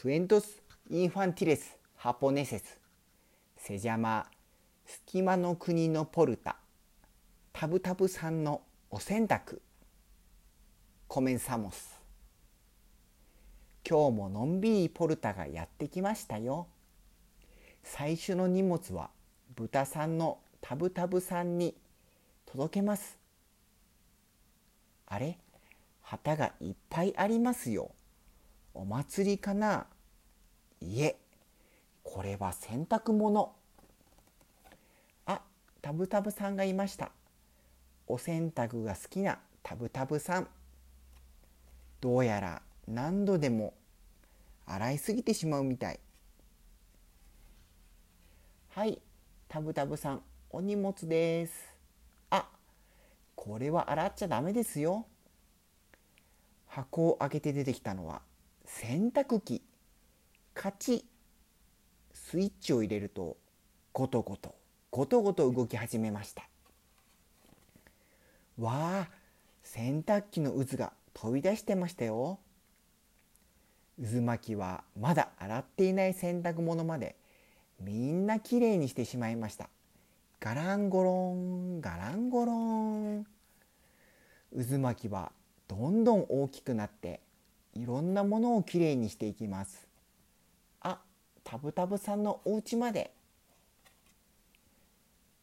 クエントス・インファンティレス・ハポネセスセジャマ隙間の国のポルタタブタブさんのお洗濯コメンサモス今日ものんびりポルタがやってきましたよ最初の荷物は豚さんのタブタブさんに届けますあれ旗がいっぱいありますよお祭りかな？いえ。これは洗濯物。あタブタブさんがいました。お洗濯が好きなタブタブさん。どうやら何度でも洗いすぎてしまうみたい。はいタブタブさんお荷物です。あこれは洗っちゃダメですよ。箱を開けて出てきたのは。洗濯機カチスイッチを入れるとゴトゴトゴトゴト動き始めました。わあ洗濯機の渦が飛び出してましたよ。渦巻きはまだ洗っていない洗濯物までみんなきれいにしてしまいました。ガランゴロンガランゴロン。渦巻きはどんどん大きくなっていろんなものをきれいにしていきます。あタブタブさんのお家まで。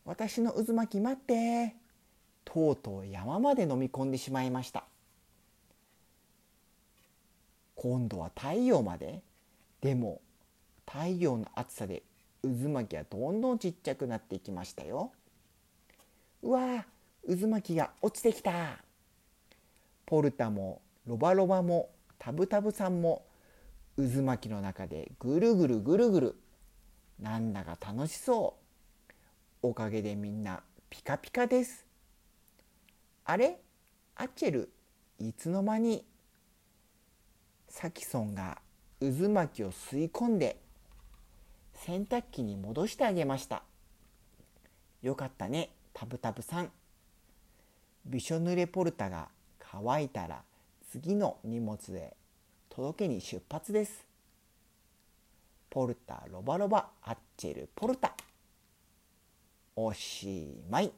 私の渦巻き待って。とうとう山まで飲み込んでしまいました。今度は太陽まで。でも太陽の暑さで渦巻きはどんどんちっちゃくなっていきましたよ。うわ渦巻きが落ちてきた。ポルタもロバロバもタブタブさんも渦巻きの中でぐるぐるぐるぐるなんだか楽しそう。おかげでみんなピカピカです。あれ？アチェルいつの間に？サキソンが渦巻きを吸い込んで洗濯機に戻してあげました。よかったねタブタブさん。びしょ濡れポルタが乾いたら次の荷物へ届けに出発です。ポルタロバロバアッチェルポルタ。おしまい。